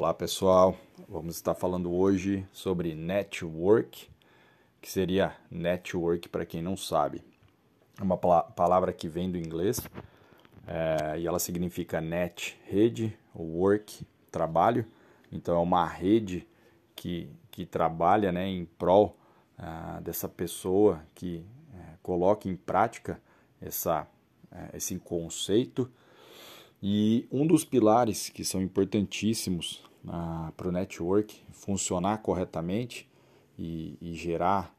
Olá pessoal, vamos estar falando hoje sobre network, que seria network para quem não sabe. É uma palavra que vem do inglês é, e ela significa net, rede, work, trabalho. Então é uma rede que, que trabalha né, em prol ah, dessa pessoa que é, coloca em prática essa, é, esse conceito e um dos pilares que são importantíssimos para o network funcionar corretamente e, e gerar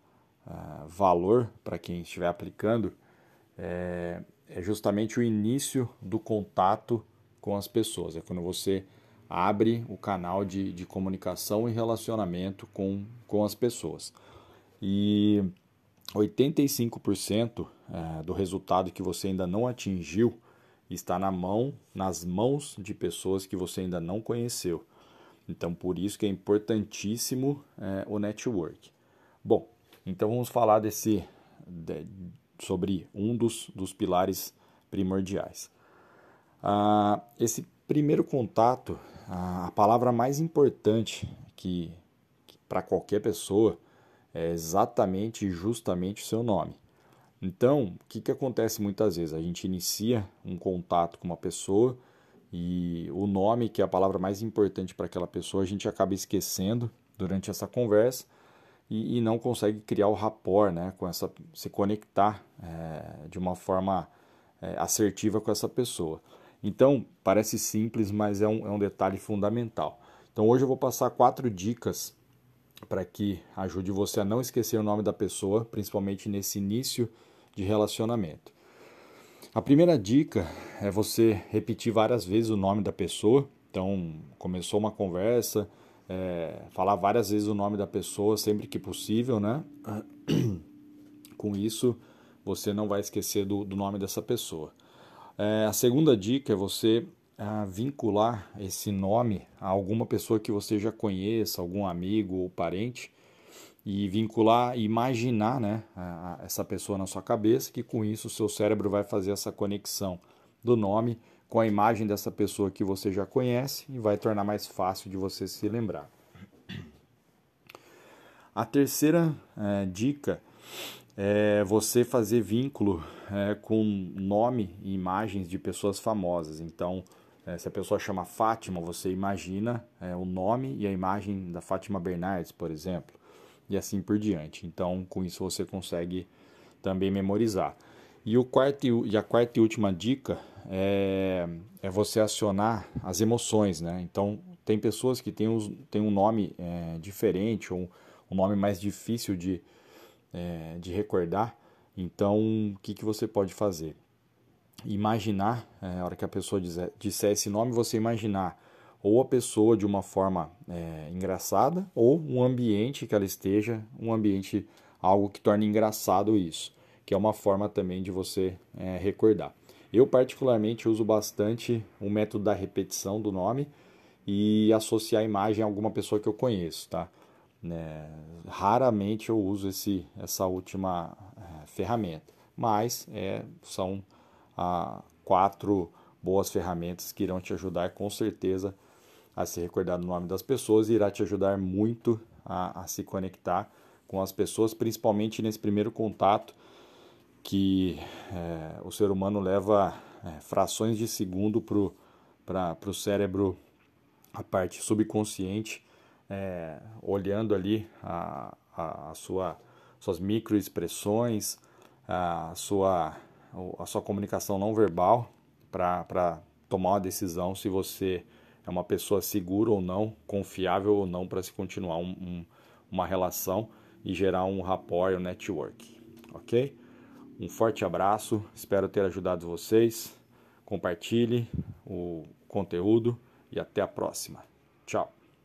ah, valor para quem estiver aplicando é, é justamente o início do contato com as pessoas. É quando você abre o canal de, de comunicação e relacionamento com, com as pessoas. E 85% é, do resultado que você ainda não atingiu está na mão, nas mãos de pessoas que você ainda não conheceu. Então, por isso que é importantíssimo é, o network. Bom, então vamos falar desse de, sobre um dos, dos pilares primordiais. Ah, esse primeiro contato, a palavra mais importante que, que para qualquer pessoa é exatamente e justamente o seu nome. Então, o que, que acontece muitas vezes? A gente inicia um contato com uma pessoa e o nome, que é a palavra mais importante para aquela pessoa, a gente acaba esquecendo durante essa conversa e, e não consegue criar o rapport, né, com essa, se conectar é, de uma forma é, assertiva com essa pessoa. Então, parece simples, mas é um, é um detalhe fundamental. Então, hoje eu vou passar quatro dicas para que ajude você a não esquecer o nome da pessoa, principalmente nesse início de relacionamento. A primeira dica é você repetir várias vezes o nome da pessoa. Então, começou uma conversa, é, falar várias vezes o nome da pessoa sempre que possível, né? Com isso, você não vai esquecer do, do nome dessa pessoa. É, a segunda dica é você é, vincular esse nome a alguma pessoa que você já conheça, algum amigo ou parente, e vincular, imaginar né, a, a essa pessoa na sua cabeça, que com isso o seu cérebro vai fazer essa conexão do nome com a imagem dessa pessoa que você já conhece e vai tornar mais fácil de você se lembrar. A terceira é, dica é você fazer vínculo é, com nome e imagens de pessoas famosas. Então, é, se a pessoa chama Fátima, você imagina é, o nome e a imagem da Fátima Bernardes, por exemplo e assim por diante. Então, com isso você consegue também memorizar. E, o quarto, e a quarta e última dica é, é você acionar as emoções, né? Então, tem pessoas que têm, os, têm um nome é, diferente ou um nome mais difícil de, é, de recordar. Então, o que, que você pode fazer? Imaginar, é, a hora que a pessoa disser, disser esse nome, você imaginar ou a pessoa de uma forma é, engraçada, ou um ambiente que ela esteja, um ambiente, algo que torne engraçado isso, que é uma forma também de você é, recordar. Eu, particularmente, uso bastante o método da repetição do nome e associar a imagem a alguma pessoa que eu conheço, tá? É, raramente eu uso esse, essa última é, ferramenta, mas é, são ah, quatro boas ferramentas que irão te ajudar com certeza a se recordar do nome das pessoas e irá te ajudar muito a, a se conectar com as pessoas, principalmente nesse primeiro contato que é, o ser humano leva é, frações de segundo para o cérebro, a parte subconsciente, é, olhando ali a, a, a sua, suas microexpressões, a sua, a sua comunicação não verbal para tomar uma decisão se você é uma pessoa segura ou não, confiável ou não para se continuar um, um, uma relação e gerar um rapport, um network, ok? Um forte abraço, espero ter ajudado vocês. Compartilhe o conteúdo e até a próxima. Tchau!